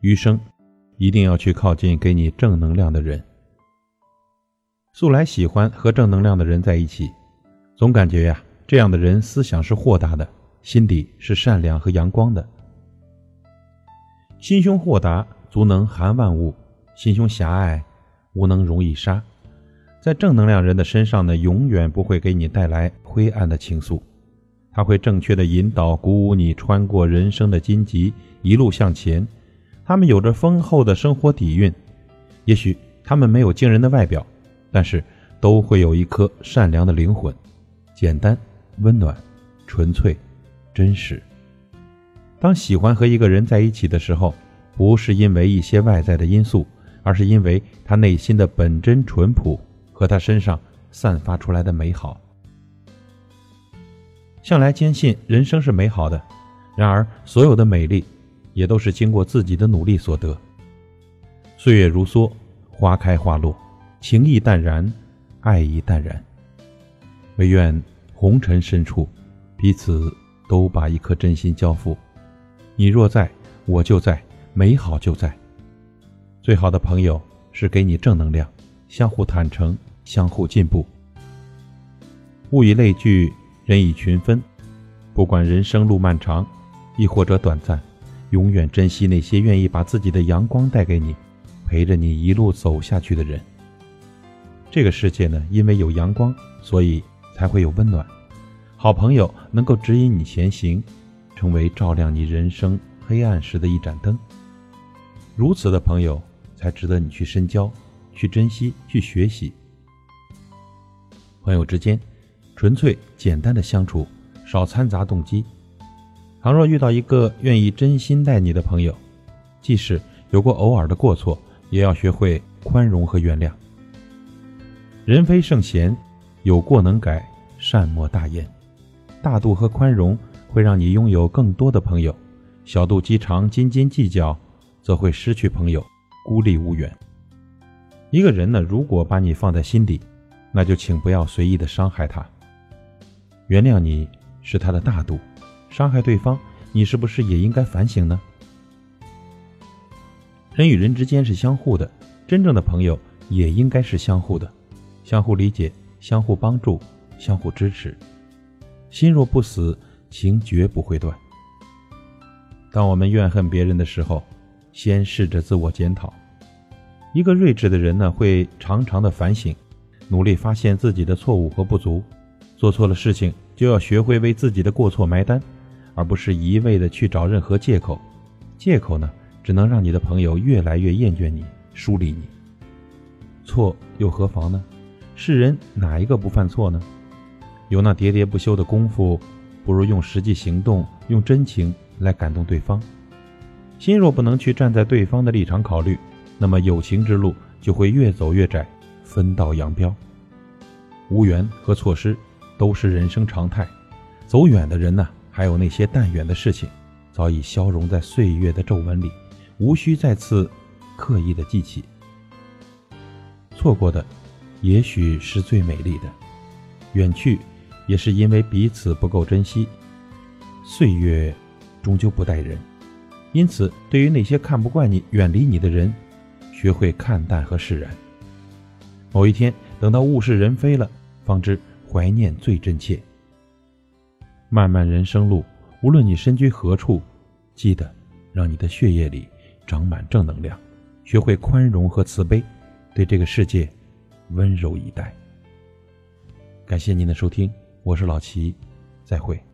余生一定要去靠近给你正能量的人。素来喜欢和正能量的人在一起，总感觉呀，这样的人思想是豁达的，心底是善良和阳光的。心胸豁达，足能涵万物；心胸狭隘，无能容一沙。在正能量人的身上呢，永远不会给你带来灰暗的情愫，他会正确的引导、鼓舞你穿过人生的荆棘，一路向前。他们有着丰厚的生活底蕴，也许他们没有惊人的外表，但是都会有一颗善良的灵魂，简单、温暖、纯粹、真实。当喜欢和一个人在一起的时候，不是因为一些外在的因素，而是因为他内心的本真淳朴。和他身上散发出来的美好，向来坚信人生是美好的。然而，所有的美丽也都是经过自己的努力所得。岁月如梭，花开花落，情意淡然，爱意淡然。唯愿红尘深处，彼此都把一颗真心交付。你若在，我就在，美好就在。最好的朋友是给你正能量。相互坦诚，相互进步。物以类聚，人以群分。不管人生路漫长，亦或者短暂，永远珍惜那些愿意把自己的阳光带给你，陪着你一路走下去的人。这个世界呢，因为有阳光，所以才会有温暖。好朋友能够指引你前行，成为照亮你人生黑暗时的一盏灯。如此的朋友，才值得你去深交。去珍惜，去学习。朋友之间，纯粹简单的相处，少掺杂动机。倘若遇到一个愿意真心待你的朋友，即使有过偶尔的过错，也要学会宽容和原谅。人非圣贤，有过能改，善莫大焉。大度和宽容会让你拥有更多的朋友，小肚鸡肠、斤斤计较，则会失去朋友，孤立无援。一个人呢，如果把你放在心底，那就请不要随意的伤害他。原谅你是他的大度，伤害对方，你是不是也应该反省呢？人与人之间是相互的，真正的朋友也应该是相互的，相互理解，相互帮助，相互支持。心若不死，情绝不会断。当我们怨恨别人的时候，先试着自我检讨。一个睿智的人呢，会常常的反省，努力发现自己的错误和不足。做错了事情，就要学会为自己的过错埋单，而不是一味的去找任何借口。借口呢，只能让你的朋友越来越厌倦你，疏离你。错又何妨呢？世人哪一个不犯错呢？有那喋喋不休的功夫，不如用实际行动，用真情来感动对方。心若不能去站在对方的立场考虑。那么友情之路就会越走越窄，分道扬镳。无缘和错失都是人生常态。走远的人呢，还有那些淡远的事情，早已消融在岁月的皱纹里，无需再次刻意的记起。错过的，也许是最美丽的；远去，也是因为彼此不够珍惜。岁月终究不待人，因此，对于那些看不惯你、远离你的人，学会看淡和释然。某一天，等到物是人非了，方知怀念最真切。漫漫人生路，无论你身居何处，记得让你的血液里长满正能量，学会宽容和慈悲，对这个世界温柔以待。感谢您的收听，我是老齐，再会。